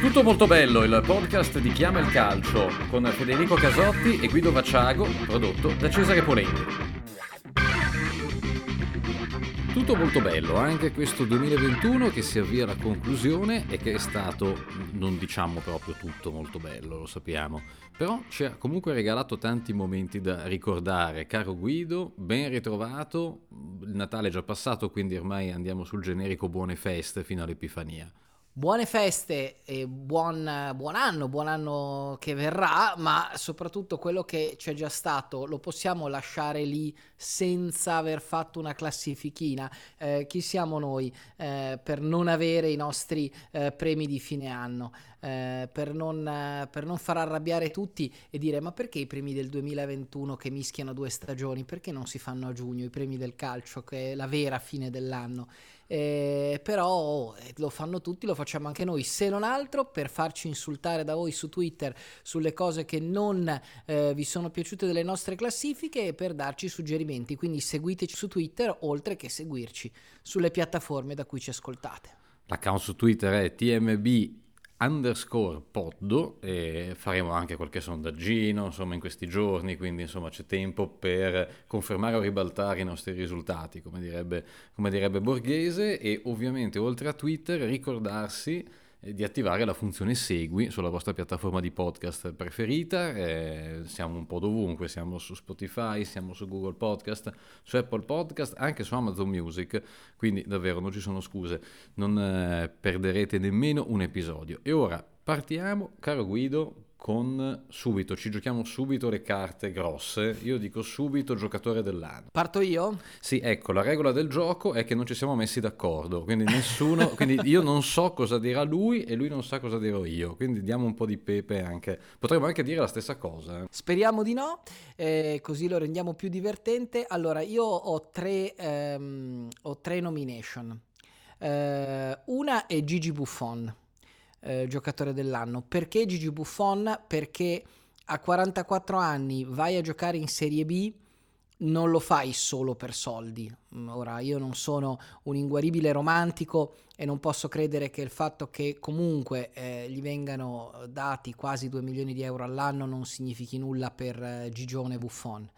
Tutto molto bello, il podcast di Chiama il Calcio con Federico Casotti e Guido Vacciago, prodotto da Cesare Polenti. Tutto molto bello, anche questo 2021 che si avvia alla conclusione e che è stato, non diciamo proprio tutto molto bello, lo sappiamo, però ci ha comunque regalato tanti momenti da ricordare. Caro Guido, ben ritrovato, il Natale è già passato, quindi ormai andiamo sul generico buone feste fino all'Epifania. Buone feste e buon, buon, anno, buon anno che verrà, ma soprattutto quello che c'è già stato lo possiamo lasciare lì senza aver fatto una classifichina. Eh, chi siamo noi eh, per non avere i nostri eh, premi di fine anno? Eh, per, non, per non far arrabbiare tutti e dire ma perché i premi del 2021 che mischiano due stagioni, perché non si fanno a giugno i premi del calcio che è la vera fine dell'anno? Eh, però eh, lo fanno tutti, lo facciamo anche noi, se non altro per farci insultare da voi su Twitter sulle cose che non eh, vi sono piaciute delle nostre classifiche e per darci suggerimenti. Quindi seguiteci su Twitter oltre che seguirci sulle piattaforme da cui ci ascoltate. L'account su Twitter è TMB underscore poddo e faremo anche qualche sondaggino insomma in questi giorni quindi insomma c'è tempo per confermare o ribaltare i nostri risultati come direbbe, come direbbe Borghese. E ovviamente oltre a Twitter ricordarsi di attivare la funzione Segui sulla vostra piattaforma di podcast preferita. Eh, siamo un po' dovunque, siamo su Spotify, siamo su Google Podcast, su Apple Podcast, anche su Amazon Music, quindi davvero non ci sono scuse, non eh, perderete nemmeno un episodio. E ora partiamo, caro Guido, con subito, ci giochiamo subito le carte grosse. Io dico subito giocatore dell'anno. Parto io? Sì, ecco, la regola del gioco è che non ci siamo messi d'accordo, quindi nessuno, quindi io non so cosa dirà lui e lui non sa cosa dirò io, quindi diamo un po' di pepe anche. Potremmo anche dire la stessa cosa. Eh. Speriamo di no, eh, così lo rendiamo più divertente. Allora, io ho tre, ehm, ho tre nomination. Eh, una è Gigi Buffon eh, giocatore dell'anno. Perché Gigi Buffon? Perché a 44 anni vai a giocare in Serie B, non lo fai solo per soldi. Mm, ora, io non sono un inguaribile romantico e non posso credere che il fatto che comunque eh, gli vengano dati quasi 2 milioni di euro all'anno non significhi nulla per eh, Gigione Buffon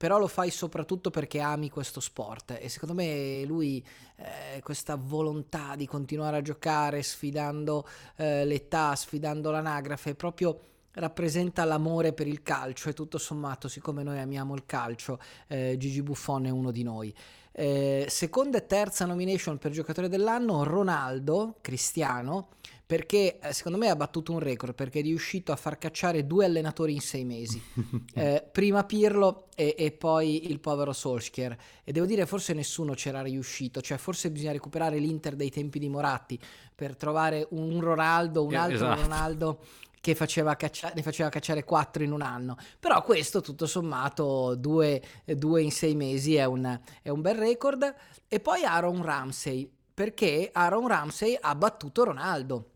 però lo fai soprattutto perché ami questo sport e secondo me lui eh, questa volontà di continuare a giocare sfidando eh, l'età, sfidando l'anagrafe, proprio rappresenta l'amore per il calcio e tutto sommato siccome noi amiamo il calcio eh, Gigi Buffon è uno di noi. Eh, seconda e terza nomination per giocatore dell'anno Ronaldo Cristiano perché eh, secondo me ha battuto un record perché è riuscito a far cacciare due allenatori in sei mesi eh, prima Pirlo e, e, poi il povero Solskjaer e devo dire forse nessuno c'era riuscito cioè forse bisogna recuperare l'Inter dei tempi di Moratti per trovare un Ronaldo un eh, altro esatto. Ronaldo che faceva caccia- ne faceva cacciare quattro in un anno. Però questo, tutto sommato, due, due in sei mesi è un, è un bel record. E poi Aaron Ramsey, perché Aaron Ramsey ha battuto Ronaldo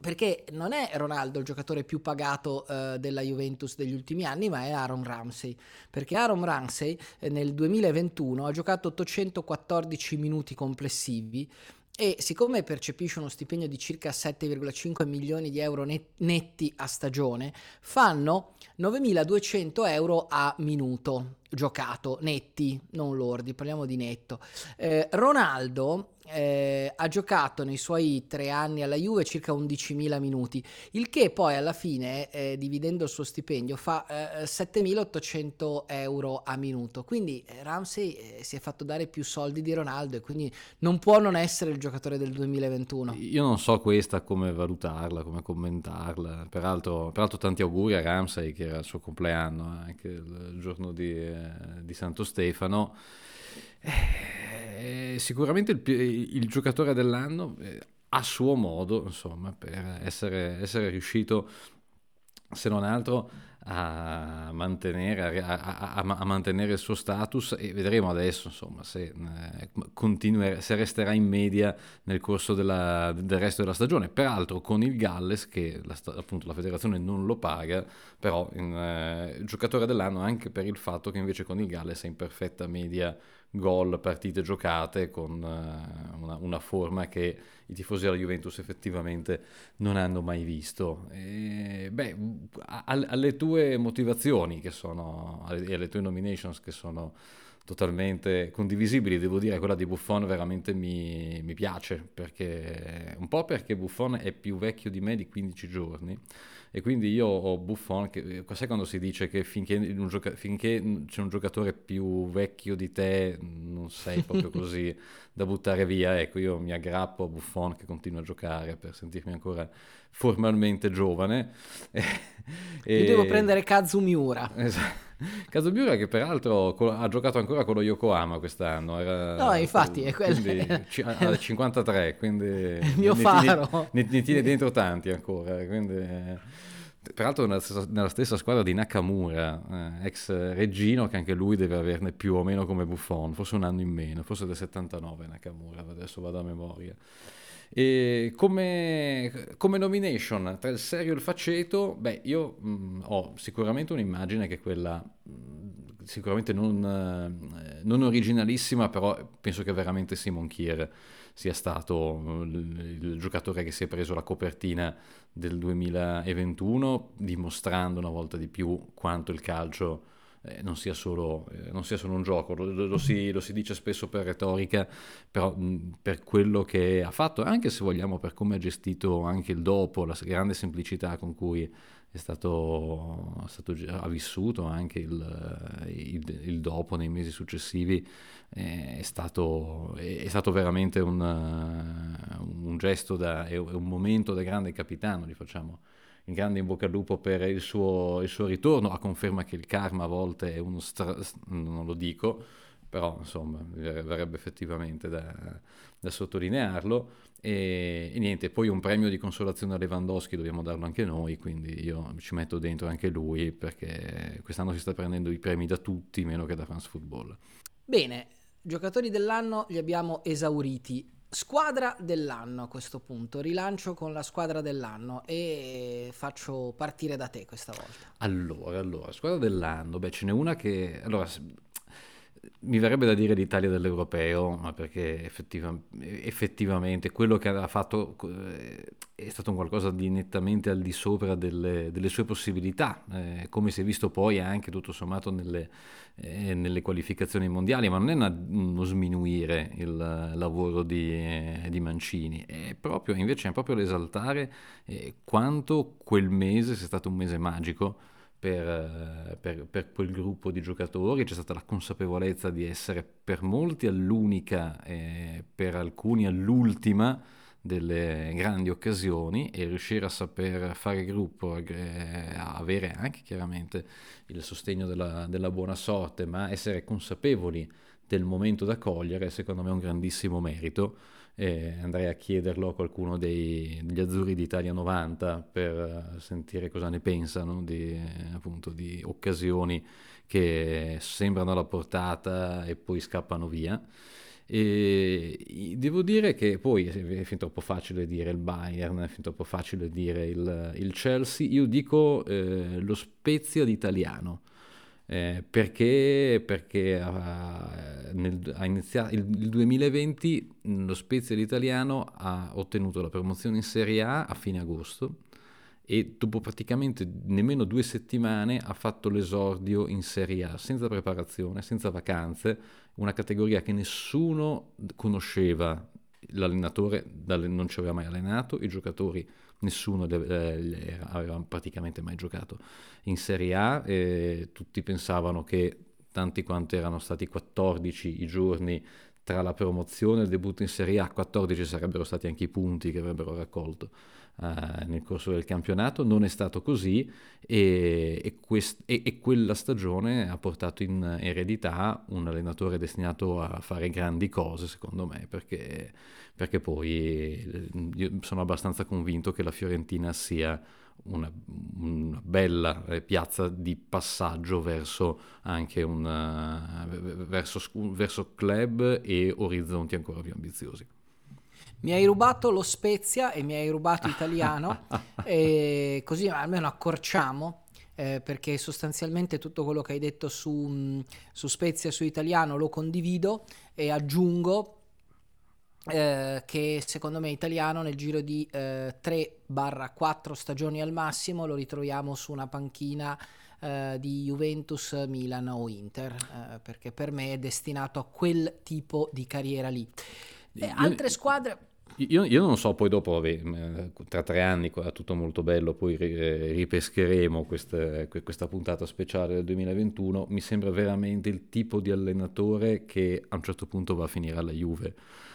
perché non è Ronaldo il giocatore più pagato uh, della Juventus degli ultimi anni, ma è Aaron Ramsey, perché Aaron Ramsey eh, nel 2021 ha giocato 814 minuti complessivi e siccome percepisce uno stipendio di circa 7,5 milioni di euro net- netti a stagione, fanno 9.200 euro a minuto giocato, netti, non lordi, parliamo di netto. Eh, Ronaldo eh, ha giocato nei suoi tre anni alla Juve circa 11.000 minuti, il che poi alla fine, eh, dividendo il suo stipendio, fa eh, 7.800 euro a minuto. Quindi eh, Ramsey eh, si è fatto dare più soldi di Ronaldo e quindi non può non essere il giocatore del 2021. Io non so questa come valutarla, come commentarla. Peraltro, peraltro tanti auguri a Ramsey che era il suo compleanno, eh, anche il giorno di, di Santo Stefano. Eh, sicuramente il, il, giocatore dell'anno eh, a suo modo, insomma, per essere, essere riuscito, se non altro, a mantenere, a, a, a, mantenere, il suo status e vedremo adesso insomma, se, eh, se resterà in media nel corso della, del resto della stagione. Peraltro con il Galles, che la, appunto la federazione non lo paga, però in, eh, giocatore dell'anno anche per il fatto che invece con il Galles è in perfetta media gol, partite giocate con uh, una, una, forma che i tifosi della Juventus effettivamente non hanno mai visto. E, beh, alle tue motivazioni che sono, alle tue nominations che sono totalmente condivisibili, devo dire quella di Buffon veramente mi, mi piace, perché, un po' perché Buffon è più vecchio di me di 15 giorni, e quindi io ho Buffon, che, sai quando si dice che finché, gioca- finché, c'è un giocatore più vecchio di te non sei proprio così da buttare via, ecco io mi aggrappo a Buffon che continua a giocare per sentirmi ancora formalmente giovane. e... Io devo prendere Kazu Miura. Esatto. Kazu Miura che peraltro ha giocato ancora con lo Yokohama quest'anno. Era, no, infatti è quello. Quindi, 53, quindi... Il mio ne, faro. Ne, ne, tiene dentro tanti ancora, quindi... Peraltro nella stessa, nella stessa, squadra di Nakamura, eh, ex Reggino, che anche lui deve averne più o meno come Buffon, forse un anno in meno, forse del 79 Nakamura, adesso vado a memoria. E come, come, nomination tra il serio e il faceto, beh, io mh, mm, ho sicuramente un'immagine che è quella mh, mm, sicuramente non, eh, non, originalissima, però penso che veramente Simon Kier sia stato il, il, giocatore che si è preso la copertina del 2021, dimostrando una volta di più quanto il calcio eh, non, sia solo, eh, non, sia solo, un gioco, lo, lo, si, lo, si, dice spesso per retorica, però mh, per quello che ha fatto, anche se vogliamo per come ha gestito anche il dopo, la grande semplicità con cui è stato, è stato ha vissuto anche il, il, il, dopo nei mesi successivi, eh, è, stato, è, stato, veramente un, un gesto, da, è un momento da grande capitano, gli facciamo grande in bocca al lupo per il suo, il suo ritorno, a conferma che il karma a volte è uno stra... non lo dico, però insomma verrebbe effettivamente da, da sottolinearlo. E, e, niente, poi un premio di consolazione a Lewandowski dobbiamo darlo anche noi, quindi io ci metto dentro anche lui perché quest'anno si sta prendendo i premi da tutti, meno che da France Football. Bene, giocatori dell'anno li abbiamo esauriti. Squadra dell'anno a questo punto, rilancio con la squadra dell'anno e faccio partire da te questa volta. Allora, allora, squadra dell'anno, beh ce n'è una che... Allora, mi verrebbe da dire l'Italia dell'europeo, ma perché effettiva, effettivamente quello che ha fatto eh, è stato un qualcosa di nettamente al di sopra delle, delle sue possibilità, eh, come si è visto poi anche tutto sommato nelle, eh, nelle qualificazioni mondiali, ma non è una, uno sminuire il lavoro di, eh, di, Mancini, è proprio, invece è proprio l'esaltare eh, quanto quel mese sia stato un mese magico per, eh, per, per, quel gruppo di giocatori, c'è stata la consapevolezza di essere per molti all'unica e per alcuni all'ultima delle grandi occasioni e riuscire a saper fare gruppo, eh, a avere anche chiaramente il sostegno della, della buona sorte, ma essere consapevoli del momento da cogliere, secondo me è un grandissimo merito e andrei a chiederlo a qualcuno dei, degli Azzurri d'Italia 90 per eh, sentire cosa ne pensano di, appunto, di occasioni che sembrano alla portata e poi scappano via. E devo dire che poi è fin troppo facile dire il Bayern, è fin troppo facile dire il, il Chelsea, io dico eh, lo Spezia d'italiano eh, perché, perché ha, nel, ha iniziato, il, il, 2020 lo Spezia l'italiano ha ottenuto la promozione in Serie A a fine agosto e dopo praticamente nemmeno due settimane ha fatto l'esordio in Serie A senza preparazione, senza vacanze, una categoria che nessuno conosceva, l'allenatore non ci aveva mai allenato, i giocatori nessuno eh, aveva praticamente mai giocato in Serie A e tutti pensavano che tanti quanti erano stati 14 i giorni tra la promozione e il debutto in Serie A, 14 sarebbero stati anche i punti che avrebbero raccolto uh, nel corso del campionato, non è stato così e, e, quest- e, e quella stagione ha portato in eredità un allenatore destinato a fare grandi cose secondo me perché, perché poi eh, sono abbastanza convinto che la Fiorentina sia una, una, bella eh, piazza di passaggio verso anche un, uh, verso, verso club e orizzonti ancora più ambiziosi. Mi hai rubato lo Spezia e mi hai rubato italiano, e così almeno accorciamo. eh, perché sostanzialmente tutto quello che hai detto su, su Spezia su Italiano lo condivido e aggiungo eh, che secondo me italiano nel giro di eh, 3-4 stagioni al massimo lo ritroviamo su una panchina eh, di Juventus, Milan o Inter, eh, perché per me è destinato a quel tipo di carriera lì. Eh, altre squadre... Io, io, non so, poi dopo, tra tre anni è tutto molto bello, poi ripescheremo queste, questa puntata speciale del 2021. Mi sembra veramente il tipo di allenatore che a un certo punto va a finire alla Juve.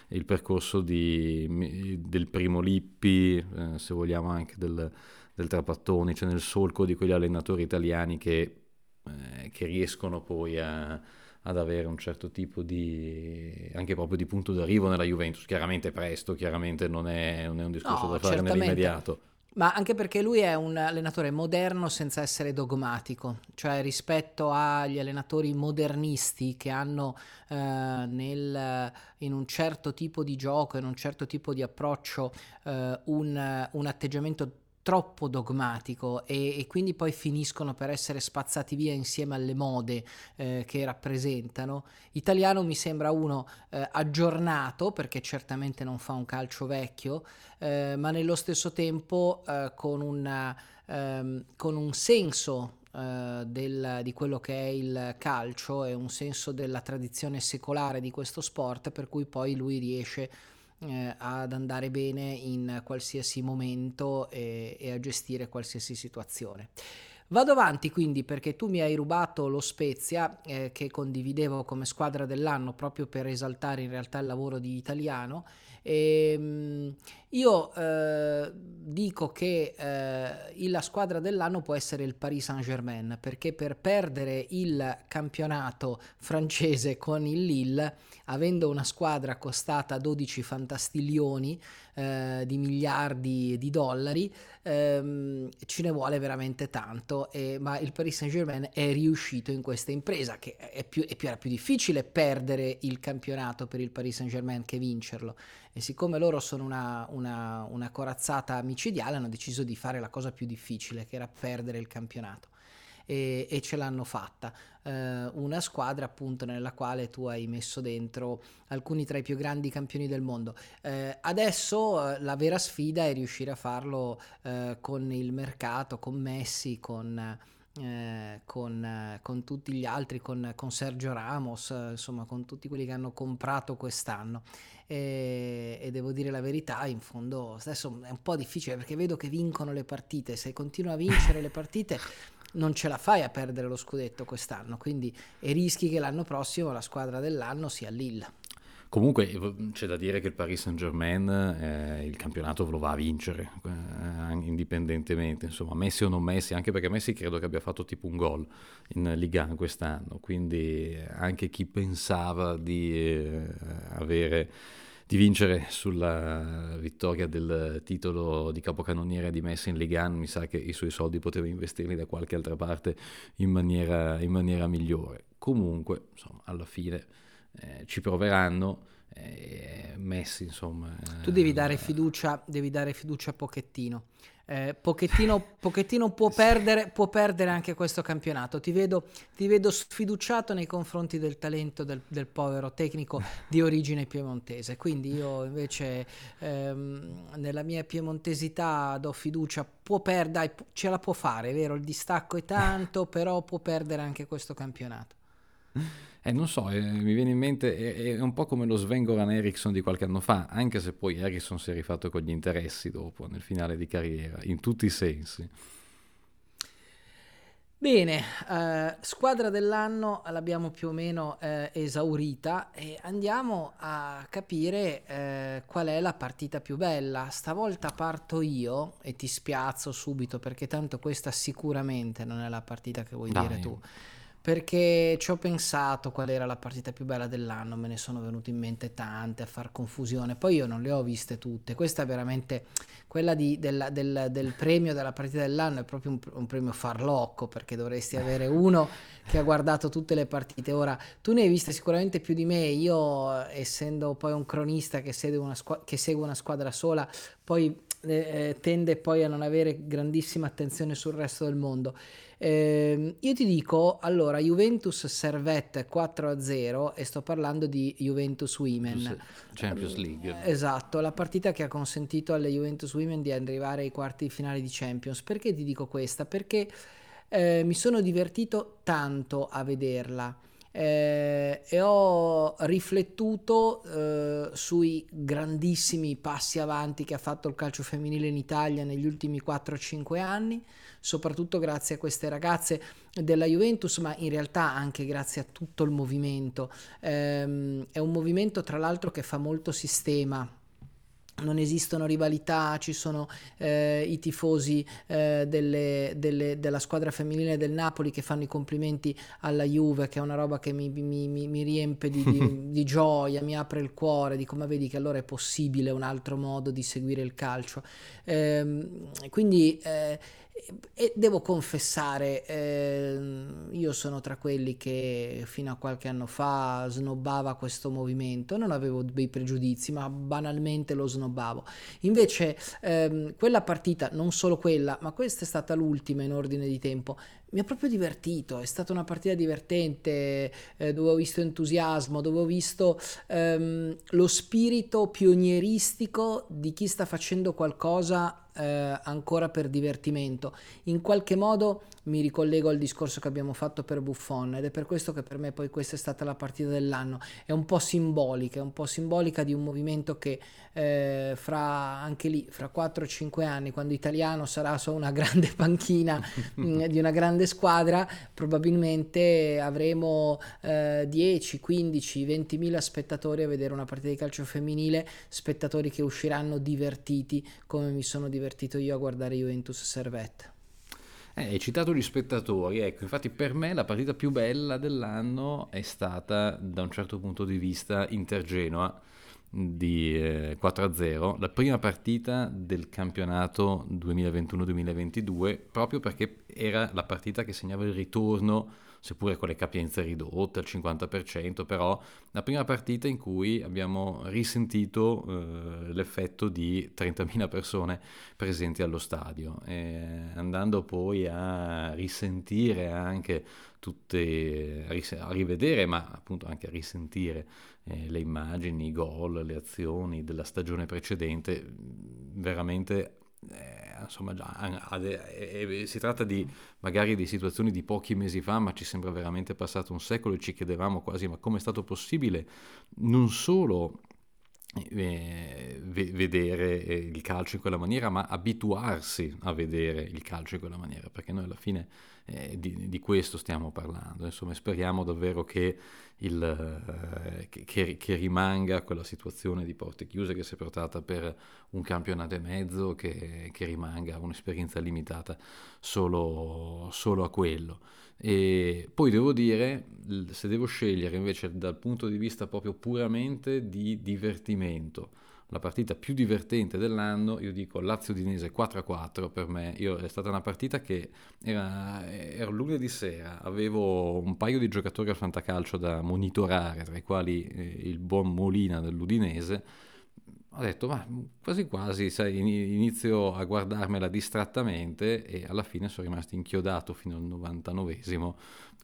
Il percorso di, del primo Lippi, eh, se vogliamo anche del, del Trapattoni, cioè nel solco di quegli allenatori italiani che, eh, che riescono poi a ad avere un certo tipo di anche proprio di punto d'arrivo nella Juventus. Chiaramente presto, chiaramente non è, non è un discorso no, da fare certamente. nell'immediato. Ma anche perché lui è un allenatore moderno senza essere dogmatico, cioè rispetto agli allenatori modernisti che hanno eh, nel, in un certo tipo di gioco, in un certo tipo di approccio, eh, un, un atteggiamento troppo dogmatico e, e, quindi poi finiscono per essere spazzati via insieme alle mode eh, che rappresentano. Italiano mi sembra uno eh, aggiornato perché certamente non fa un calcio vecchio, eh, ma nello stesso tempo eh, con, una, ehm, con, un senso Uh, del, di quello che è il calcio e un senso della tradizione secolare di questo sport per cui poi lui riesce eh, ad andare bene in qualsiasi momento e, e a gestire qualsiasi situazione. Vado avanti quindi perché tu mi hai rubato lo Spezia eh, che condividevo come squadra dell'anno proprio per esaltare in realtà il lavoro di Italiano. E, ehm, io eh, dico che eh, la squadra dell'anno può essere il Paris Saint-Germain perché per perdere il campionato francese con il Lille avendo una squadra costata 12 fantastiglioni eh, di miliardi di dollari, ehm, ce ne vuole veramente tanto, e, ma il Paris Saint Germain è riuscito in questa impresa, che è più, è più, era più difficile perdere il campionato per il Paris Saint Germain che vincerlo, e siccome loro sono una, una, una corazzata micidiale hanno deciso di fare la cosa più difficile, che era perdere il campionato e, e ce l'hanno fatta. Eh, una squadra appunto nella quale tu hai messo dentro alcuni tra i più grandi campioni del mondo. Eh, adesso eh, la vera sfida è riuscire a farlo eh, con il mercato, con Messi, con... Eh, con, eh, con, tutti gli altri, con, con Sergio Ramos, eh, insomma con tutti quelli che hanno comprato quest'anno. E, e, devo dire la verità, in fondo adesso è un po' difficile perché vedo che vincono le partite, se continua a vincere le partite non ce la fai a perdere lo scudetto quest'anno, quindi e rischi che l'anno prossimo la squadra dell'anno sia Lille. Comunque c'è da dire che il Paris Saint Germain eh, il campionato lo va a vincere, eh, indipendentemente, insomma, Messi o non Messi, anche perché Messi credo che abbia fatto tipo un gol in Liga quest'anno, quindi anche chi pensava di eh, avere di vincere sulla vittoria del titolo di capocannoniere di Messi in Ligan, mi sa che i suoi soldi poteva investirli da qualche altra parte in maniera, in maniera migliore. Comunque, insomma, alla fine eh, ci proveranno. Eh, Messi, insomma. tu devi dare eh, fiducia, devi dare fiducia a Pochettino. Eh, Pochettino, Pochettino può, perdere, può, perdere, anche questo campionato. Ti vedo, ti vedo sfiduciato nei confronti del talento del, del, povero tecnico di origine piemontese. Quindi io invece ehm, nella mia piemontesità do fiducia. Può perdere, ce la può fare, è vero? Il distacco è tanto, però può perdere anche questo campionato. Eh, non so, eh, mi viene in mente, è, è, un po' come lo Sven-Goran Eriksson di qualche anno fa, anche se poi Eriksson si è rifatto con gli interessi dopo, nel finale di carriera, in tutti i sensi. Bene, eh, squadra dell'anno l'abbiamo più o meno eh, esaurita e andiamo a capire eh, qual è la partita più bella. Stavolta parto io e ti spiazzo subito perché tanto questa sicuramente non è la partita che vuoi Dai. dire tu perché ci ho pensato qual era la partita più bella dell'anno, me ne sono venute in mente tante a far confusione, poi io non le ho viste tutte, questa è veramente quella di, del, del, del, premio della partita dell'anno, è proprio un, un, premio farlocco perché dovresti avere uno che ha guardato tutte le partite, ora tu ne hai viste sicuramente più di me, io essendo poi un cronista che segue una, squ- che segue una squadra sola, poi eh, tende poi a non avere grandissima attenzione sul resto del mondo. Eh, io ti dico, allora, Juventus Servette 4-0 e sto parlando di Juventus Women. Champions League. Esatto, la partita che ha consentito alle Juventus Women di arrivare ai quarti di finale di Champions. Perché ti dico questa? Perché eh, mi sono divertito tanto a vederla eh, e ho riflettuto eh, sui grandissimi passi avanti che ha fatto il calcio femminile in Italia negli ultimi 4-5 anni, soprattutto grazie a queste ragazze della Juventus, ma in realtà anche grazie a tutto il movimento. Eh, è un movimento tra l'altro che fa molto sistema non esistono rivalità, ci sono eh, i tifosi eh, delle, delle, della squadra femminile del Napoli che fanno i complimenti alla Juve, che è una roba che mi, mi, mi, riempie di, di, di, gioia, mi apre il cuore, dico ma vedi che allora è possibile un altro modo di seguire il calcio. Eh, quindi e devo confessare, eh, io sono tra quelli che fino a qualche anno fa snobbava questo movimento, non avevo dei pregiudizi, ma banalmente lo snobbavo. Invece ehm, quella partita, non solo quella, ma questa è stata l'ultima in ordine di tempo, mi ha proprio divertito, è stata una partita divertente eh, dove ho visto entusiasmo, dove ho visto ehm, lo spirito pionieristico di chi sta facendo qualcosa eh, ancora per divertimento. In qualche modo mi ricollego al discorso che abbiamo fatto per Buffon ed è per questo che per me poi questa è stata la partita dell'anno. È un po' simbolica, è un po' simbolica di un movimento che eh, fra anche lì, fra 4-5 anni, quando Italiano sarà su una grande panchina mm, di una grande squadra, probabilmente avremo eh, 10, 15, 20 mila spettatori a vedere una partita di calcio femminile, spettatori che usciranno divertiti come mi sono divertito io a guardare Juventus Servette. Eh, hai citato gli spettatori, ecco, infatti per me la partita più bella dell'anno è stata da un certo punto di vista Inter-Genoa di eh, 4-0, la prima partita del campionato 2021-2022, proprio perché era la partita che segnava il ritorno seppure con le capienze ridotte al 50%, però la prima partita in cui abbiamo risentito eh, l'effetto di 30.000 persone presenti allo stadio, e andando poi a risentire anche tutte, a rivedere, ma appunto anche a risentire eh, le immagini, i gol, le azioni della stagione precedente, veramente eh, insomma, già, eh, si tratta di magari di situazioni di pochi mesi fa, ma ci sembra veramente passato un secolo e ci chiedevamo quasi ma come è stato possibile non solo eh, vedere eh, il calcio in quella maniera, ma abituarsi a vedere il calcio in quella maniera, perché noi alla fine eh, di, di, questo stiamo parlando. Insomma, speriamo davvero che, il, eh, che, che, rimanga quella situazione di porte chiuse che si è portata per un campionato e mezzo, che, che rimanga un'esperienza limitata solo, solo a quello. E poi devo dire, se devo scegliere invece dal punto di vista proprio puramente di divertimento, la partita più divertente dell'anno, io dico Lazio Dinese 4-4 per me, io, è stata una partita che era, era lunedì sera, avevo un paio di giocatori al fantacalcio da monitorare, tra i quali eh, il buon Molina dell'Udinese, ho detto, ma quasi quasi, sai, inizio a guardarmela distrattamente e alla fine sono rimasto inchiodato fino al 99esimo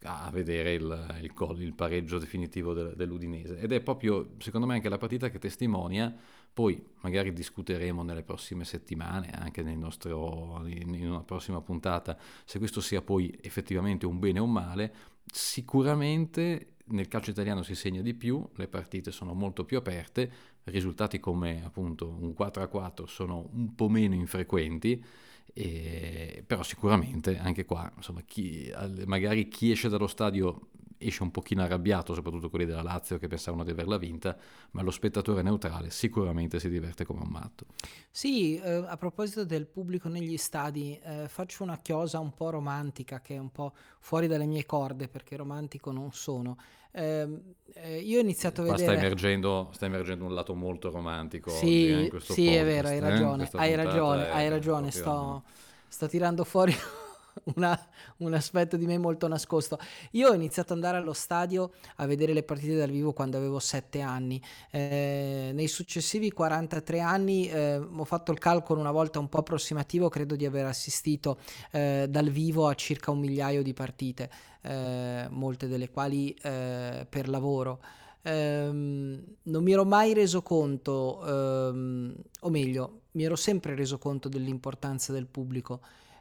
a vedere il, il, il pareggio definitivo de, dell'Udinese. Ed è proprio, secondo me, anche la partita che testimonia, poi magari discuteremo nelle prossime settimane, anche nel nostro, in una prossima puntata, se questo sia poi effettivamente un bene o un male. Sicuramente nel calcio italiano si segna di più, le partite sono molto più aperte, risultati come appunto un 4-4 sono un po' meno infrequenti, e, però sicuramente anche qua, insomma, chi, magari chi esce dallo stadio esce un pochino arrabbiato, soprattutto quelli della Lazio che pensavano di averla vinta, ma lo spettatore neutrale sicuramente si diverte come un matto. Sì, eh, a proposito del pubblico negli stadi, eh, faccio una chiosa un po' romantica che è un po' fuori dalle mie corde perché romantico non sono. Ehm, eh, io ho iniziato a vedere... Qua sta emergendo, sta emergendo un lato molto romantico. Sì, oggi, eh, sì è vero, hai ragione, hai ragione, hai ragione, sto, sto tirando fuori una, un aspetto di me molto nascosto. Io ho iniziato ad andare allo stadio a vedere le partite dal vivo quando avevo 7 anni. Eh, nei successivi 43 anni eh, ho fatto il calcolo una volta un po' approssimativo, credo di aver assistito eh, dal vivo a circa un migliaio di partite, eh, molte delle quali eh, per lavoro. Um, non mi ero mai reso conto, um, o meglio, mi ero sempre reso conto dell'importanza del pubblico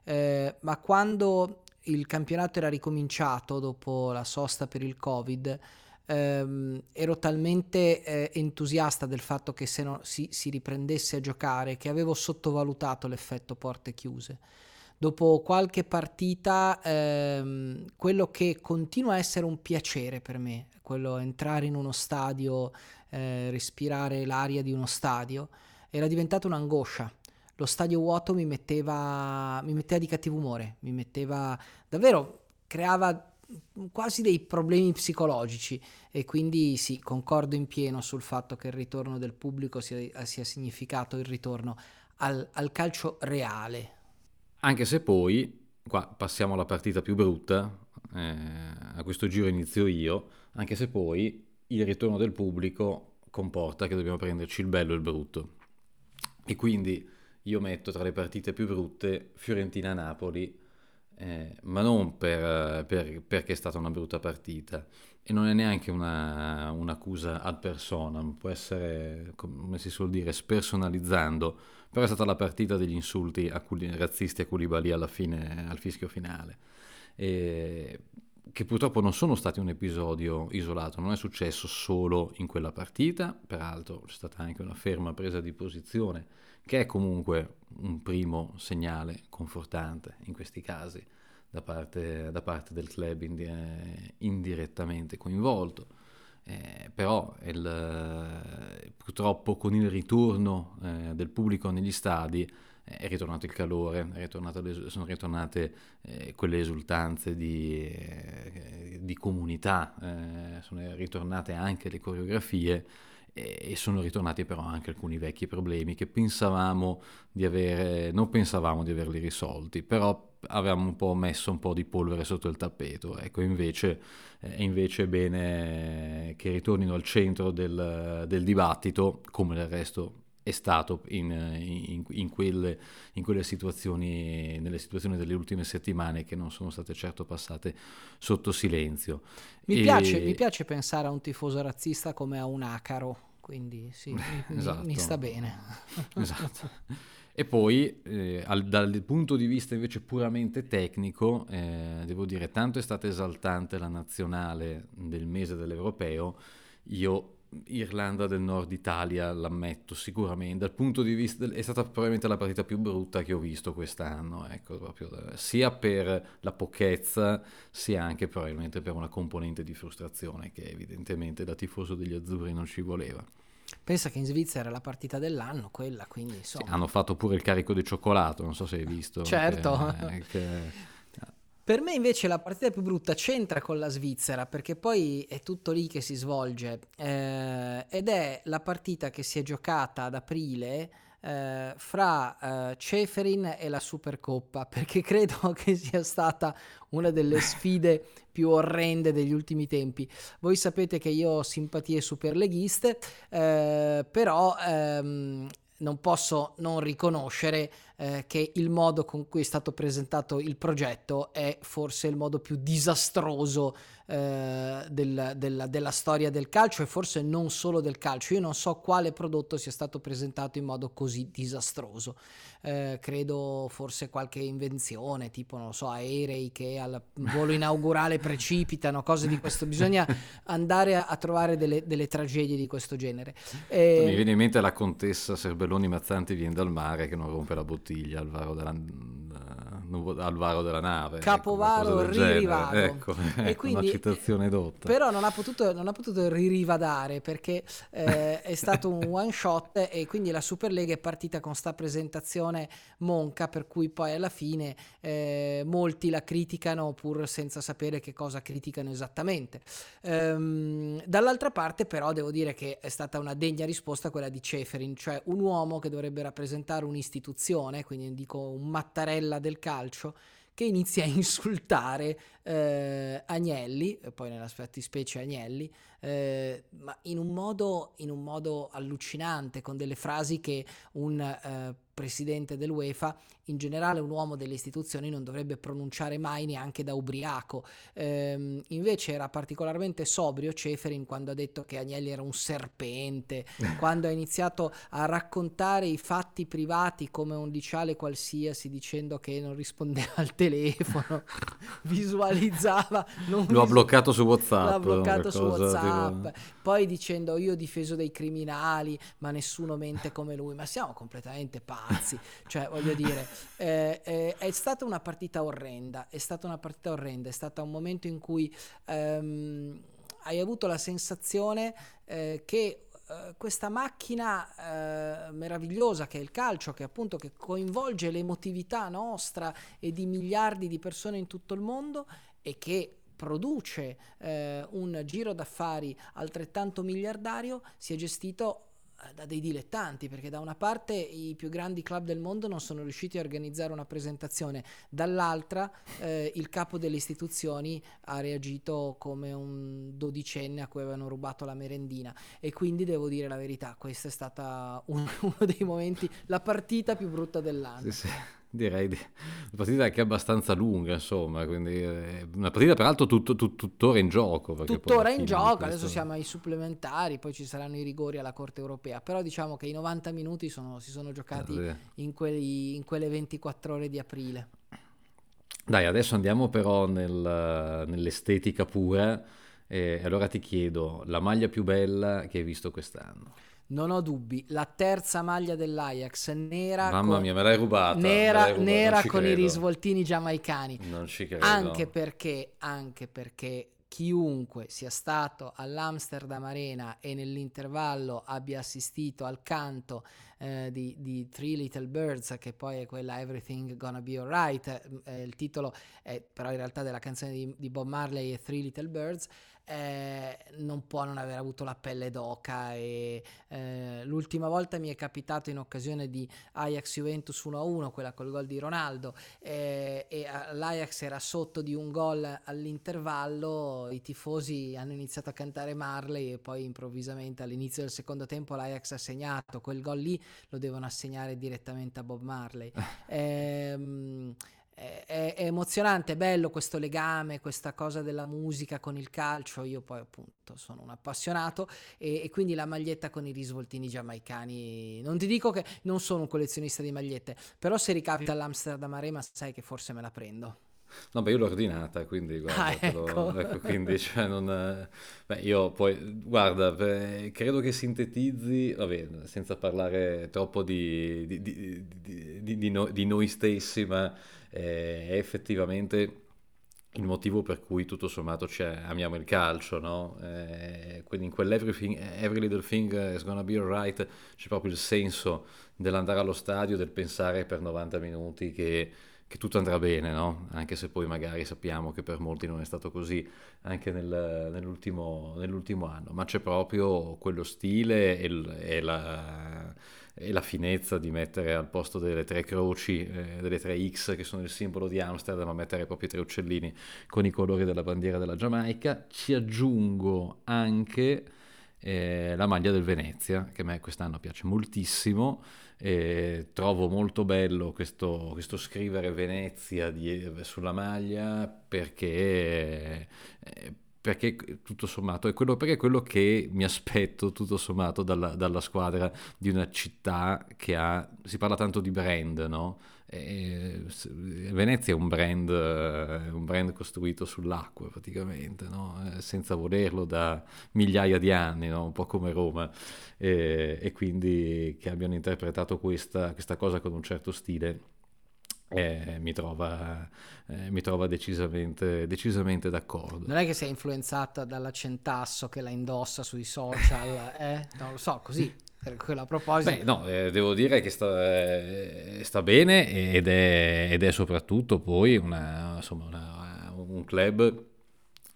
eh, ma quando il campionato era ricominciato dopo la sosta per il Covid, ehm, ero talmente eh, entusiasta del fatto che se no, si, si riprendesse a giocare che avevo sottovalutato l'effetto porte chiuse. Dopo qualche partita ehm, quello che continua a essere un piacere per me, quello entrare in uno stadio, eh, respirare l'aria di uno stadio, era diventata un'angoscia lo stadio vuoto mi metteva, mi metteva di cattivo umore, mi metteva davvero, creava quasi dei problemi psicologici e quindi sì, concordo in pieno sul fatto che il ritorno del pubblico sia, sia significato il ritorno al, al, calcio reale. Anche se poi, qua passiamo alla partita più brutta, eh, a questo giro inizio io, anche se poi il ritorno del pubblico comporta che dobbiamo prenderci il bello e il brutto. E quindi io metto tra le partite più brutte Fiorentina-Napoli, eh, ma non per, per, perché è stata una brutta partita e non è neanche una, un'accusa ad personam, può essere, come si suol dire, spersonalizzando, però è stata la partita degli insulti a culi, razzisti a Koulibaly alla fine, al fischio finale. E, che purtroppo non sono stati un episodio isolato, non è successo solo in quella partita, peraltro c'è stata anche una ferma presa di posizione che è comunque un primo segnale confortante in questi casi da parte, da parte del club indi- indirettamente coinvolto. Eh, però il, purtroppo con il ritorno eh, del pubblico negli stadi eh, è ritornato il calore, le, sono ritornate eh, quelle esultanze di, eh, di comunità, eh, sono ritornate anche le coreografie e sono ritornati però anche alcuni vecchi problemi che pensavamo di avere, non pensavamo di averli risolti, però avevamo un po' messo un po' di polvere sotto il tappeto. Ecco, invece è invece bene che ritornino al centro del, del dibattito, come del resto è stato in, in, in, quelle, in, quelle, situazioni, nelle situazioni delle ultime settimane che non sono state certo passate sotto silenzio. Mi, e... piace, mi piace pensare a un tifoso razzista come a un acaro quindi sì, mi, esatto. mi, sta bene. esatto. E poi, eh, al, dal punto di vista invece puramente tecnico, eh, devo dire, tanto è stata esaltante la nazionale del mese dell'europeo, io Irlanda del Nord Italia, l'ammetto sicuramente, dal punto di vista è stata probabilmente la partita più brutta che ho visto quest'anno, ecco, proprio, sia per la pochezza, sia anche probabilmente per una componente di frustrazione che evidentemente da tifoso degli azzurri non ci voleva. Pensa che in Svizzera la partita dell'anno quella, quindi insomma... Sì, hanno fatto pure il carico di cioccolato, non so se hai visto. Certo. Che, che per me invece la partita più brutta c'entra con la Svizzera perché poi è tutto lì che si svolge eh, ed è la partita che si è giocata ad aprile eh, fra eh, Ceferin e la Supercoppa perché credo che sia stata una delle sfide più orrende degli ultimi tempi. Voi sapete che io ho simpatie superleghiste, eh, però ehm, non posso non riconoscere eh, che il modo con cui è stato presentato il progetto è forse il modo più disastroso eh, del, del, della storia del calcio e forse non solo del calcio. Io non so quale prodotto sia stato presentato in modo così disastroso. Eh, credo forse qualche invenzione, tipo, non lo so, aerei che al volo inaugurale precipitano, cose di questo. Bisogna andare a, a trovare delle, delle, tragedie di questo genere. E... Mi viene in mente la contessa Serbelloni Mazzanti viene dal mare che non rompe la bottiglia al varo della al varo della nave. Ecco, Capovaro ecco, ririvato. Ecco, e quindi, una citazione dotta. Però non ha potuto, non ha potuto ririvadare perché eh, è stato un one shot e quindi la Superlega è partita con sta presentazione monca per cui poi alla fine eh, molti la criticano pur senza sapere che cosa criticano esattamente. Ehm, dall'altra parte però devo dire che è stata una degna risposta quella di Ceferin, cioè un uomo che dovrebbe rappresentare un'istituzione, quindi dico un Mattarella del calcio, calcio che inizia a insultare eh, Agnelli, poi nella fattispecie Agnelli, eh, ma in un, modo, in un modo allucinante, con delle frasi che un eh, presidente dell'UEFA, in generale un uomo delle istituzioni, non dovrebbe pronunciare mai neanche da ubriaco. Ehm, invece era particolarmente sobrio Ceferin quando ha detto che Agnelli era un serpente, quando ha iniziato a raccontare i fatti privati come un liceale qualsiasi dicendo che non rispondeva al telefono, visualizzava... Non Lo ha bloccato su WhatsApp. L'ha bloccato su WhatsApp. Tipo... Poi dicendo io ho difeso dei criminali, ma nessuno mente come lui. Ma siamo completamente pazzi pazzi, cioè voglio dire, eh, eh, è stata una partita orrenda, è stata una partita orrenda, è stato un momento in cui ehm, hai avuto la sensazione eh, che eh, questa macchina eh, meravigliosa che è il calcio, che appunto che coinvolge l'emotività nostra e di miliardi di persone in tutto il mondo e che produce eh, un giro d'affari altrettanto miliardario, si è gestito da dei dilettanti, perché da una parte i più grandi club del mondo non sono riusciti a organizzare una presentazione, dall'altra eh, il capo delle istituzioni ha reagito come un dodicenne a cui avevano rubato la merendina e quindi devo dire la verità, questa è stata un, uno dei momenti, la partita più brutta dell'anno. Sì, sì direi di una partita anche abbastanza lunga, insomma, quindi eh, una partita peraltro tut, tut, tuttora in gioco. Tuttora in gioco, adesso siamo ai supplementari, poi ci saranno i rigori alla Corte Europea, però diciamo che i 90 minuti sono, si sono giocati eh, in, quelli, in quelle 24 ore di aprile. Dai, adesso andiamo però nel, nell'estetica pura e allora ti chiedo la maglia più bella che hai visto quest'anno. Non ho dubbi, la terza maglia dell'Ajax nera Mamma con, mia, me l'hai rubata. Nera, l'hai rubata, nera con credo. i risvoltini giamaicani. Non ci credo. Anche perché, anche perché chiunque sia stato all'Amsterdam Arena e nell'intervallo abbia assistito al canto eh, di, di, Three Little Birds, che poi è quella Everything Gonna Be Alright, eh, il titolo è però in realtà della canzone di, di Bob Marley e Three Little Birds, eh, non può non aver avuto la pelle d'oca e eh, l'ultima volta mi è capitato in occasione di Ajax Juventus 1-1 quella col gol di Ronaldo eh, e l'Ajax era sotto di un gol all'intervallo i tifosi hanno iniziato a cantare Marley e poi improvvisamente all'inizio del secondo tempo l'Ajax ha segnato. Quel gol lì lo devono assegnare direttamente a Bob Marley. Ehm è, è, emozionante, è bello questo legame, questa cosa della musica con il calcio. Io poi appunto sono un appassionato e, e, quindi la maglietta con i risvoltini giamaicani. Non ti dico che non sono un collezionista di magliette, però se ricapita all'Amsterdam Arena sai che forse me la prendo. No, beh, io l'ho ordinata, quindi guarda, ah, ecco. Lo, ecco, quindi, cioè, non, beh, io poi, guarda, beh, credo che sintetizzi, vabbè, senza parlare troppo di, di, di, di, no, di noi stessi, ma eh, è effettivamente il motivo per cui tutto sommato amiamo il calcio, no? Eh, quindi in quell'every every little thing is gonna be alright c'è proprio il senso dell'andare allo stadio, del pensare per 90 minuti che, che tutto andrà bene, no? Anche se poi magari sappiamo che per molti non è stato così anche nel, nell'ultimo, nell'ultimo, anno, ma c'è proprio quello stile e, e la e la finezza di mettere al posto delle tre croci, eh, delle tre X che sono il simbolo di Amsterdam, a mettere proprio i tre uccellini con i colori della bandiera della Giamaica. Ci aggiungo anche eh, la maglia del Venezia, che a me quest'anno piace moltissimo. Eh, trovo molto bello questo, questo scrivere Venezia di, sulla maglia perché eh, perché tutto sommato è quello, è quello che mi aspetto tutto sommato dalla, dalla, squadra di una città che ha, si parla tanto di brand, no? E Venezia è un brand, un brand costruito sull'acqua praticamente, no? senza volerlo da migliaia di anni, no? un po' come Roma, e, e quindi che abbiano interpretato questa, questa cosa con un certo stile eh, mi, trova, eh, mi trova decisamente, decisamente, d'accordo. Non è che sei influenzata dalla Centasso che la indossa sui social, eh? non lo so, così. Per quella proposito. Beh, no, eh, devo dire che sta, eh, sta bene ed è, ed è, soprattutto poi una, insomma, una, un club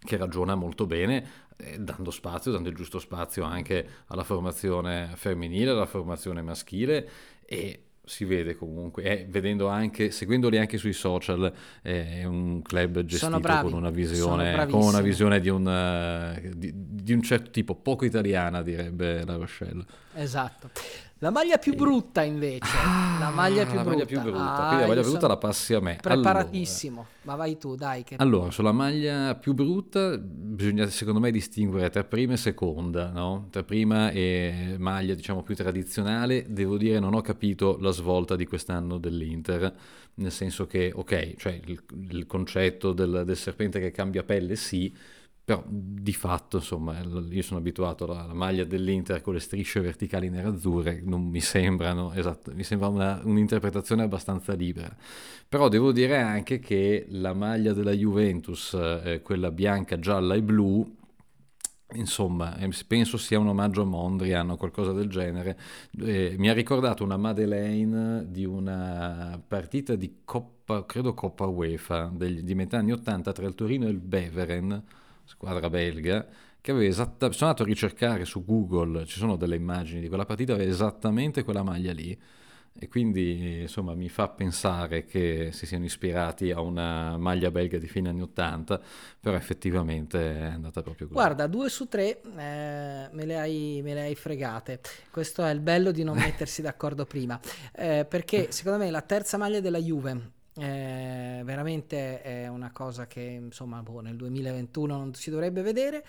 che ragiona molto bene, eh, dando spazio, dando il giusto spazio anche alla formazione femminile, alla formazione maschile e si vede comunque, eh, vedendo anche, seguendoli anche sui social, eh, è un club gestito con una visione, con una visione di, un, uh, di, di un certo tipo, poco italiana direbbe la Rochelle. Esatto. La maglia più brutta invece, ah, la maglia più la brutta. Maglia più brutta. Ah, Quindi la maglia brutta la passi a me. Preparatissimo, allora. ma vai tu, dai. Che... Allora, sulla maglia più brutta bisogna secondo me distinguere tra prima e seconda, no? Tra prima e maglia diciamo più tradizionale, devo dire non ho capito la svolta di quest'anno dell'Inter, nel senso che, ok, cioè il, il concetto del, del serpente che cambia pelle sì, però di fatto, insomma, io sono abituato alla, alla maglia dell'Inter con le strisce verticali nerazzurre, non mi sembrano, esatto, mi sembra una, un'interpretazione abbastanza libera. Però devo dire anche che la maglia della Juventus, eh, quella bianca, gialla e blu, Insomma, eh, penso sia un omaggio a Mondrian o qualcosa del genere. Eh, mi ha ricordato una Madeleine di una partita di Coppa, credo Coppa UEFA, degli, di metà anni 80 tra il Torino e il Beveren squadra belga, che aveva esattamente, sono andato a ricercare su Google, ci sono delle immagini di quella partita, aveva esattamente quella maglia lì. E quindi insomma mi fa pensare che si siano ispirati a una maglia belga di fine anni 80, però effettivamente è andata proprio così. Guarda, due su tre eh, me, le hai, me, le hai, fregate. Questo è il bello di non mettersi d'accordo prima, eh, perché secondo me la terza maglia della Juve eh, veramente è una cosa che insomma boh, nel 2021 non si dovrebbe vedere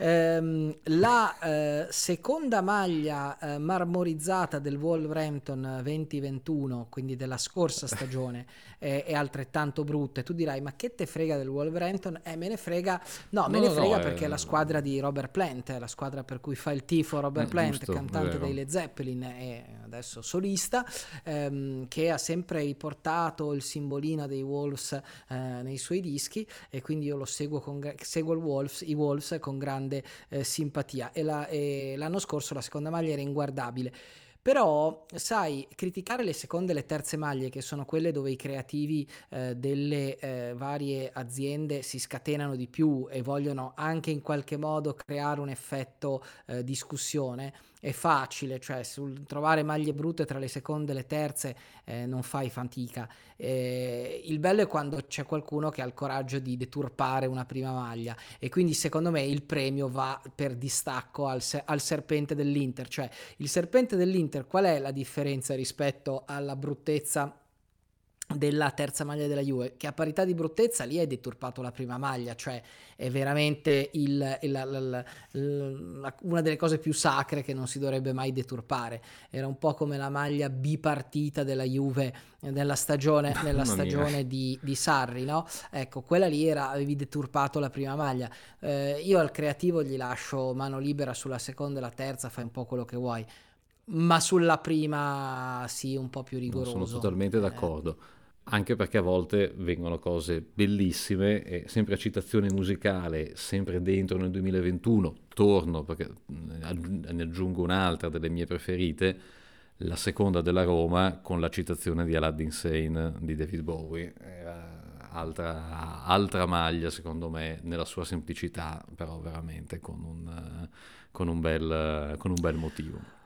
Ehm, la eh, seconda maglia eh, marmorizzata del Wolverhampton 2021, quindi della scorsa stagione, è, è, altrettanto brutta. E tu dirai: Ma che te frega del Wolverhampton? Eh, me ne frega, no, no me ne frega no, perché è la squadra di Robert Plant, è la squadra per cui fa il tifo Robert eh, Plant, giusto, cantante dei Led Zeppelin e adesso solista, ehm, che ha sempre riportato il simbolino dei Wolves eh, nei suoi dischi. E quindi io lo seguo, con, seguo Wolves, i Wolves con grande grande eh, simpatia e, la, e l'anno scorso la seconda maglia era inguardabile. Però, sai, criticare le seconde e le terze maglie, che sono quelle dove i creativi eh, delle eh, varie aziende si scatenano di più e vogliono anche in qualche modo creare un effetto eh, discussione, è facile, cioè sul trovare maglie brutte tra le seconde e le terze eh, non fai fatica. Eh, il bello è quando c'è qualcuno che ha il coraggio di deturpare una prima maglia e quindi secondo me il premio va per distacco al, se- al serpente dell'Inter, cioè il serpente dell'Inter qual è la differenza rispetto alla bruttezza della terza maglia della Juve, che a parità di bruttezza lì hai deturpato la prima maglia, cioè è veramente il, il, il, il, una delle cose più sacre che non si dovrebbe mai deturpare. Era un po' come la maglia bipartita della Juve nella stagione, nella stagione di, di, Sarri, no? Ecco, quella lì era, avevi deturpato la prima maglia. Eh, io al creativo gli lascio mano libera sulla seconda e la terza, fai un po' quello che vuoi. Ma sulla prima sì, un po' più rigoroso. No, sono totalmente d'accordo. Eh anche perché a volte vengono cose bellissime e sempre a citazione musicale, sempre dentro nel 2021, torno perché ne aggiungo un'altra delle mie preferite, la seconda della Roma con la citazione di Aladdin Sane di David Bowie, altra, altra maglia secondo me nella sua semplicità, però veramente con un, con un, bel, con un bel motivo.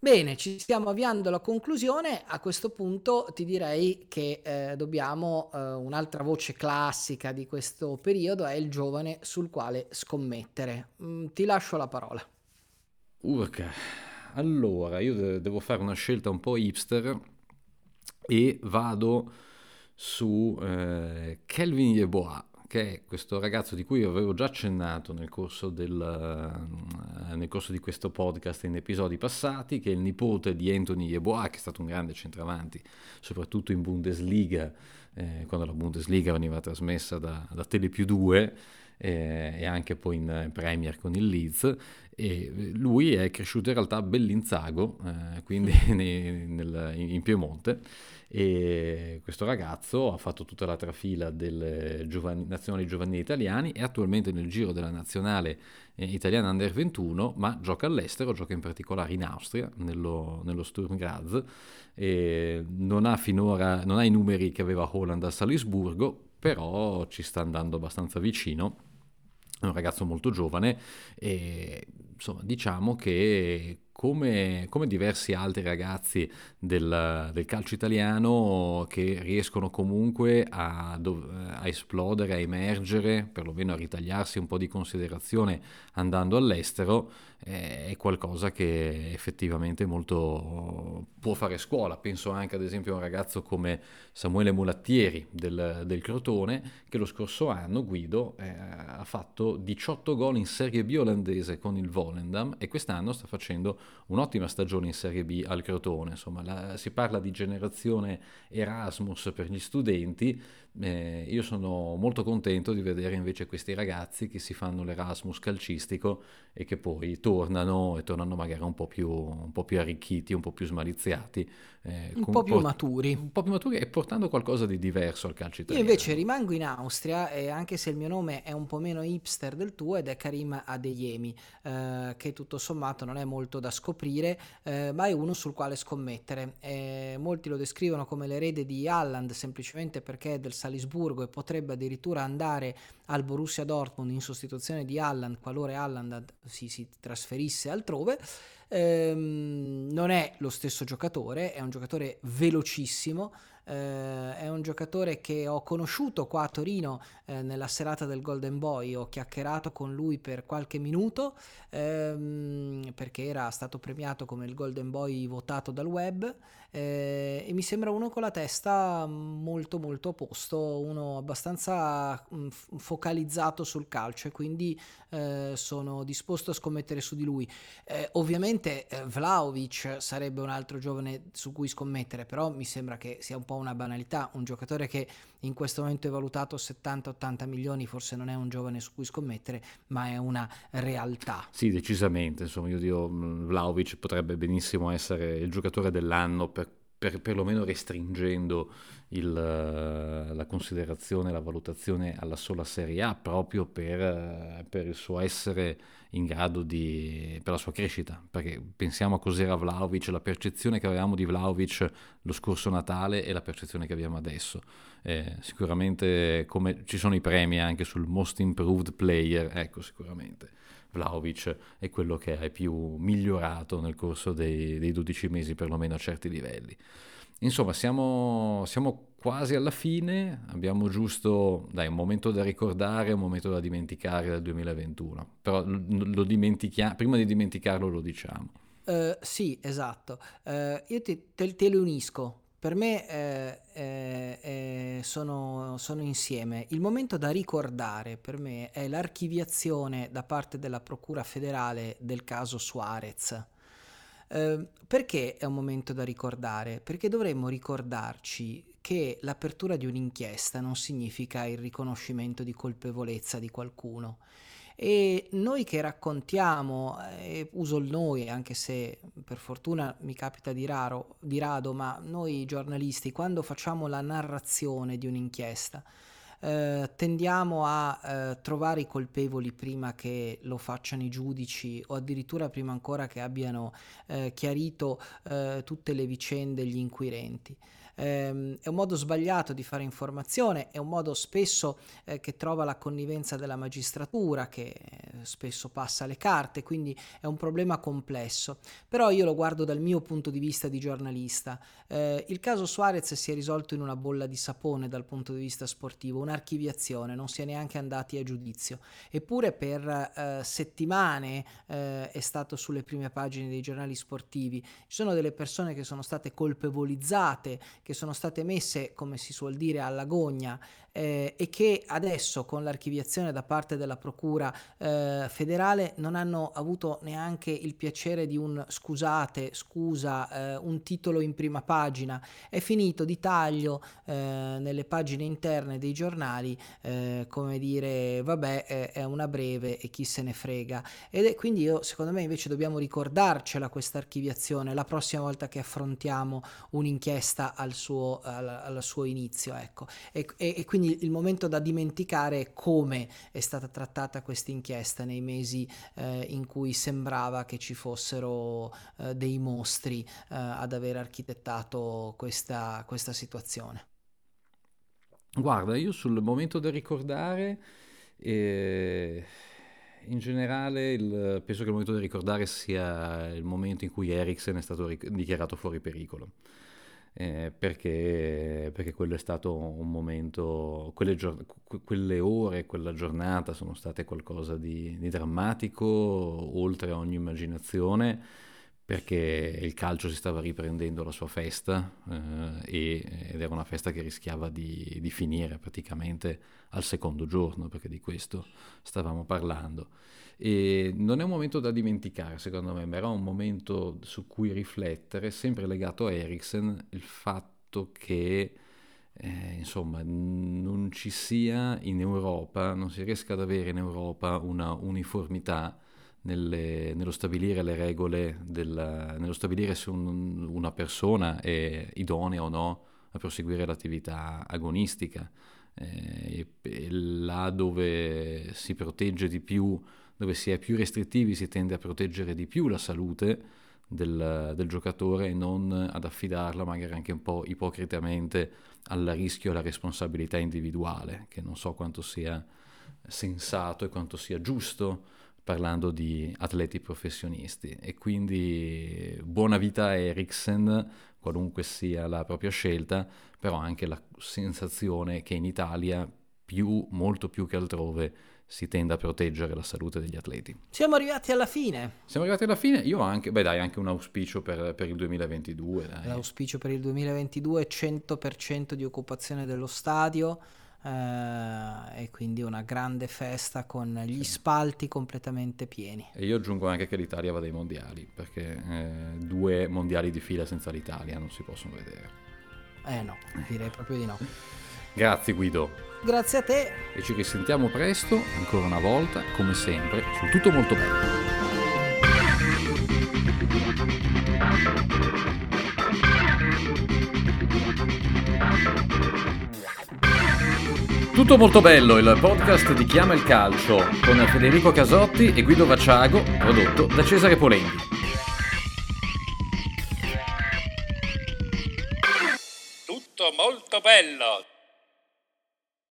Bene, ci stiamo avviando alla conclusione. A questo punto ti direi che eh, dobbiamo eh, un'altra voce classica di questo periodo è il giovane sul quale scommettere. Mm, ti lascio la parola. Urca. Allora, io de- devo fare una scelta un po' hipster e vado su eh, Kelvin Yeboah che è questo ragazzo di cui avevo già accennato nel corso, del, eh, nel corso di questo podcast in episodi passati, che è il nipote di Anthony Yeboah, che è stato un grande centravanti, soprattutto in Bundesliga, eh, quando la Bundesliga veniva trasmessa da, da Tele 2 eh, e anche poi in Premier con il Leeds. E lui è cresciuto in realtà a Bellinzago, eh, quindi nel, in Piemonte. E questo ragazzo ha fatto tutta la trafila delle giovani, nazionali giovanili italiani, è attualmente nel giro della nazionale eh, italiana Under 21, ma gioca all'estero, gioca in particolare in Austria, nello, nello Sturm Graz, non ha finora non ha i numeri che aveva Holland a Salisburgo, però ci sta andando abbastanza vicino. È un ragazzo molto giovane e insomma diciamo che come, come, diversi altri ragazzi del, del, calcio italiano che riescono comunque a, a, esplodere, a emergere, perlomeno a ritagliarsi un po' di considerazione andando all'estero, è qualcosa che effettivamente molto può fare scuola. Penso anche ad esempio a un ragazzo come Samuele Mulattieri del, del Crotone, che lo scorso anno, Guido, eh, ha fatto 18 gol in Serie B olandese con il Volendam e quest'anno sta facendo un'ottima stagione in Serie B al Crotone, insomma la, si parla di generazione Erasmus per gli studenti, eh, io sono molto contento di vedere invece questi ragazzi che si fanno l'Erasmus calcistico e che poi tornano e tornano magari un po' più, un po più arricchiti, un po' più smaliziati. Eh, un po' più port- maturi. Un po' più maturi e portando qualcosa di diverso al calcio italiano. Io invece rimango in Austria e anche se il mio nome è un po' meno hipster del tuo ed è Karim Adeyemi, eh, che tutto sommato non è molto da scoprire, eh, ma è uno sul quale scommettere. Eh, molti lo descrivono come l'erede di Halland semplicemente perché è del Salisburgo e potrebbe addirittura andare al Borussia Dortmund in sostituzione di Halland qualora Halland si, si trasferisse altrove. Ehm, non è lo stesso giocatore, è un giocatore velocissimo, eh, è un giocatore che ho conosciuto qua a Torino eh, nella serata del Golden Boy, ho chiacchierato con lui per qualche minuto ehm, perché era stato premiato come il Golden Boy votato dal web eh, e mi sembra uno con la testa molto molto a posto, uno abbastanza mh, mm, focalizzato sul calcio e quindi eh, sono disposto a scommettere su di lui. Eh, ovviamente eh, Vlaovic sarebbe un altro giovane su cui scommettere, però mi sembra che sia un po' una banalità, un giocatore che in questo momento è valutato 70-80 milioni, forse non è un giovane su cui scommettere, ma è una realtà. Sì, decisamente, insomma, io dico Vlaovic potrebbe benissimo essere il giocatore dell'anno per, per perlomeno restringendo il, la considerazione, la valutazione alla sola Serie A proprio per, per il suo essere in grado di, per la sua crescita, perché pensiamo a cos'era Vlaovic, la percezione che avevamo di Vlaovic lo scorso Natale e la percezione che abbiamo adesso. Eh, sicuramente come ci sono i premi anche sul Most Improved Player, ecco sicuramente. Vlaovic è quello che è più migliorato nel corso dei, dei 12 mesi, perlomeno a certi livelli. Insomma, siamo, siamo, quasi alla fine, abbiamo giusto dai, un momento da ricordare, un momento da dimenticare del 2021, però lo, lo dimentichiamo, prima di dimenticarlo lo diciamo. Uh, sì, esatto. Uh, io te, te, te, le unisco. Per me eh, eh, eh, sono, sono, insieme. Il momento da ricordare per me è l'archiviazione da parte della Procura federale del caso Suarez Ehm, perché è un momento da ricordare? Perché dovremmo ricordarci che l'apertura di un'inchiesta non significa il riconoscimento di colpevolezza di qualcuno. E noi che raccontiamo, eh, uso il noi anche se per fortuna mi capita di, raro, di rado, ma noi giornalisti quando facciamo la narrazione di un'inchiesta, eh, tendiamo a eh, trovare i colpevoli prima che lo facciano i giudici o addirittura prima ancora che abbiano eh, chiarito eh, tutte le vicende gli inquirenti ehm, è un modo sbagliato di fare informazione, è un modo spesso eh, che trova la connivenza della magistratura, che eh, spesso passa le carte, quindi è un problema complesso. Però io lo guardo dal mio punto di vista di giornalista. Eh, il caso Suarez si è risolto in una bolla di sapone dal punto di vista sportivo, un'archiviazione, non si è neanche andati a giudizio. Eppure per eh, settimane eh, è stato sulle prime pagine dei giornali sportivi. Ci sono delle persone che sono state colpevolizzate, che sono state messe, come si suol dire, alla gogna eh, e che adesso con l'archiviazione da parte della Procura eh, federale non hanno avuto neanche il piacere di un scusate, scusa, eh, un titolo in prima pagina, è finito di taglio eh, nelle pagine interne dei giornali, eh, come dire vabbè è una breve e chi se ne frega. Ed è quindi io secondo me invece dobbiamo ricordarcela questa archiviazione la prossima volta che affrontiamo un'inchiesta al suo, al, al suo inizio. Ecco. E, e, e quindi il momento da dimenticare è come è stata trattata questa inchiesta nei mesi eh, in cui sembrava che ci fossero eh, dei mostri eh, ad aver architettato questa, questa situazione. Guarda, io sul momento da ricordare... Eh in generale il, penso che il momento da ricordare sia il momento in cui Eriksen è stato ric- dichiarato fuori pericolo. Eh, perché, perché, quello è stato un momento, quelle, gior- quelle, ore, quella giornata sono state qualcosa di, di drammatico, oltre ogni immaginazione perché il calcio si stava riprendendo la sua festa eh, ed era una festa che rischiava di, di, finire praticamente al secondo giorno, perché di questo stavamo parlando. E non è un momento da dimenticare, secondo me, ma era un momento su cui riflettere, sempre legato a Eriksen, il fatto che eh, insomma non ci sia in Europa, non si riesca ad avere in Europa una uniformità nelle, nello stabilire le regole, del, nello stabilire se un, una persona è idonea o no a proseguire l'attività agonistica. Eh, e, là dove si protegge di più, dove si è più restrittivi, si tende a proteggere di più la salute del, del giocatore e non ad affidarla magari anche un po' ipocritamente al rischio e alla responsabilità individuale, che non so quanto sia sensato e quanto sia giusto parlando di atleti professionisti. E quindi buona vita a Eriksen, qualunque sia la propria scelta, però anche la sensazione che in Italia più, molto più che altrove si tenda a proteggere la salute degli atleti. Siamo arrivati alla fine. Siamo arrivati alla fine. Io anche, beh dai, anche un auspicio per, per il 2022. Dai. L'auspicio per il 2022 è 100% di occupazione dello stadio eh, e quindi una grande festa con gli spalti completamente pieni. E io aggiungo anche che l'Italia va dai mondiali, perché eh, due mondiali di fila senza l'Italia non si possono vedere. Eh no, direi proprio di no. Grazie Guido. Grazie a te. E ci risentiamo presto, ancora una volta, come sempre, su Tutto Molto Bello. Tutto molto bello, il podcast di Chiama il Calcio con Federico Casotti e Guido Vacciago, prodotto da Cesare Polenghi. Tutto molto bello.